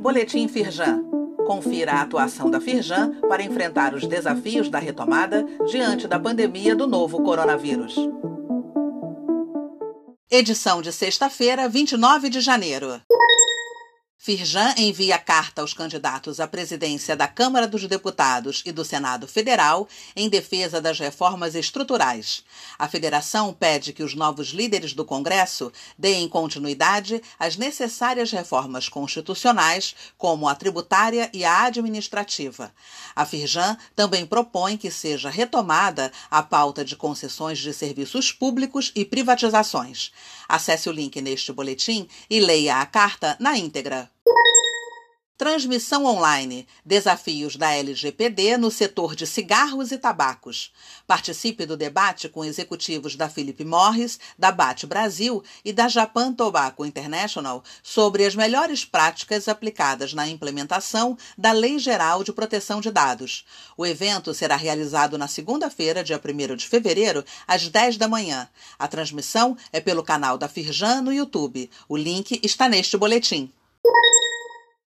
Boletim Firjan. Confira a atuação da Firjan para enfrentar os desafios da retomada diante da pandemia do novo coronavírus. Edição de sexta-feira, 29 de janeiro. Firjan envia carta aos candidatos à presidência da Câmara dos Deputados e do Senado Federal em defesa das reformas estruturais. A federação pede que os novos líderes do Congresso deem continuidade às necessárias reformas constitucionais, como a tributária e a administrativa. A Firjan também propõe que seja retomada a pauta de concessões de serviços públicos e privatizações. Acesse o link neste boletim e leia a carta na íntegra. Transmissão online: Desafios da LGPD no setor de cigarros e tabacos. Participe do debate com executivos da Philip Morris, da BAT Brasil e da Japan Tobacco International sobre as melhores práticas aplicadas na implementação da Lei Geral de Proteção de Dados. O evento será realizado na segunda-feira, dia 1 de fevereiro, às 10 da manhã. A transmissão é pelo canal da Firjan no YouTube. O link está neste boletim.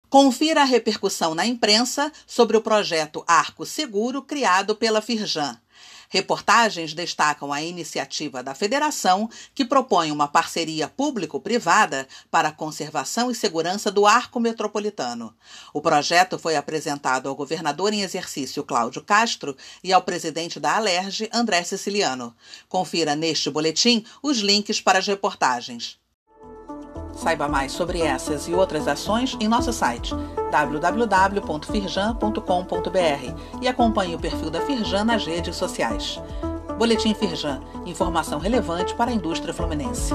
Confira a repercussão na imprensa sobre o projeto Arco Seguro criado pela Firjan. Reportagens destacam a iniciativa da federação, que propõe uma parceria público-privada para a conservação e segurança do arco metropolitano. O projeto foi apresentado ao governador em exercício Cláudio Castro e ao presidente da Alerj, André Siciliano. Confira neste boletim os links para as reportagens. Saiba mais sobre essas e outras ações em nosso site www.firjan.com.br e acompanhe o perfil da Firjan nas redes sociais. Boletim Firjan, informação relevante para a indústria fluminense.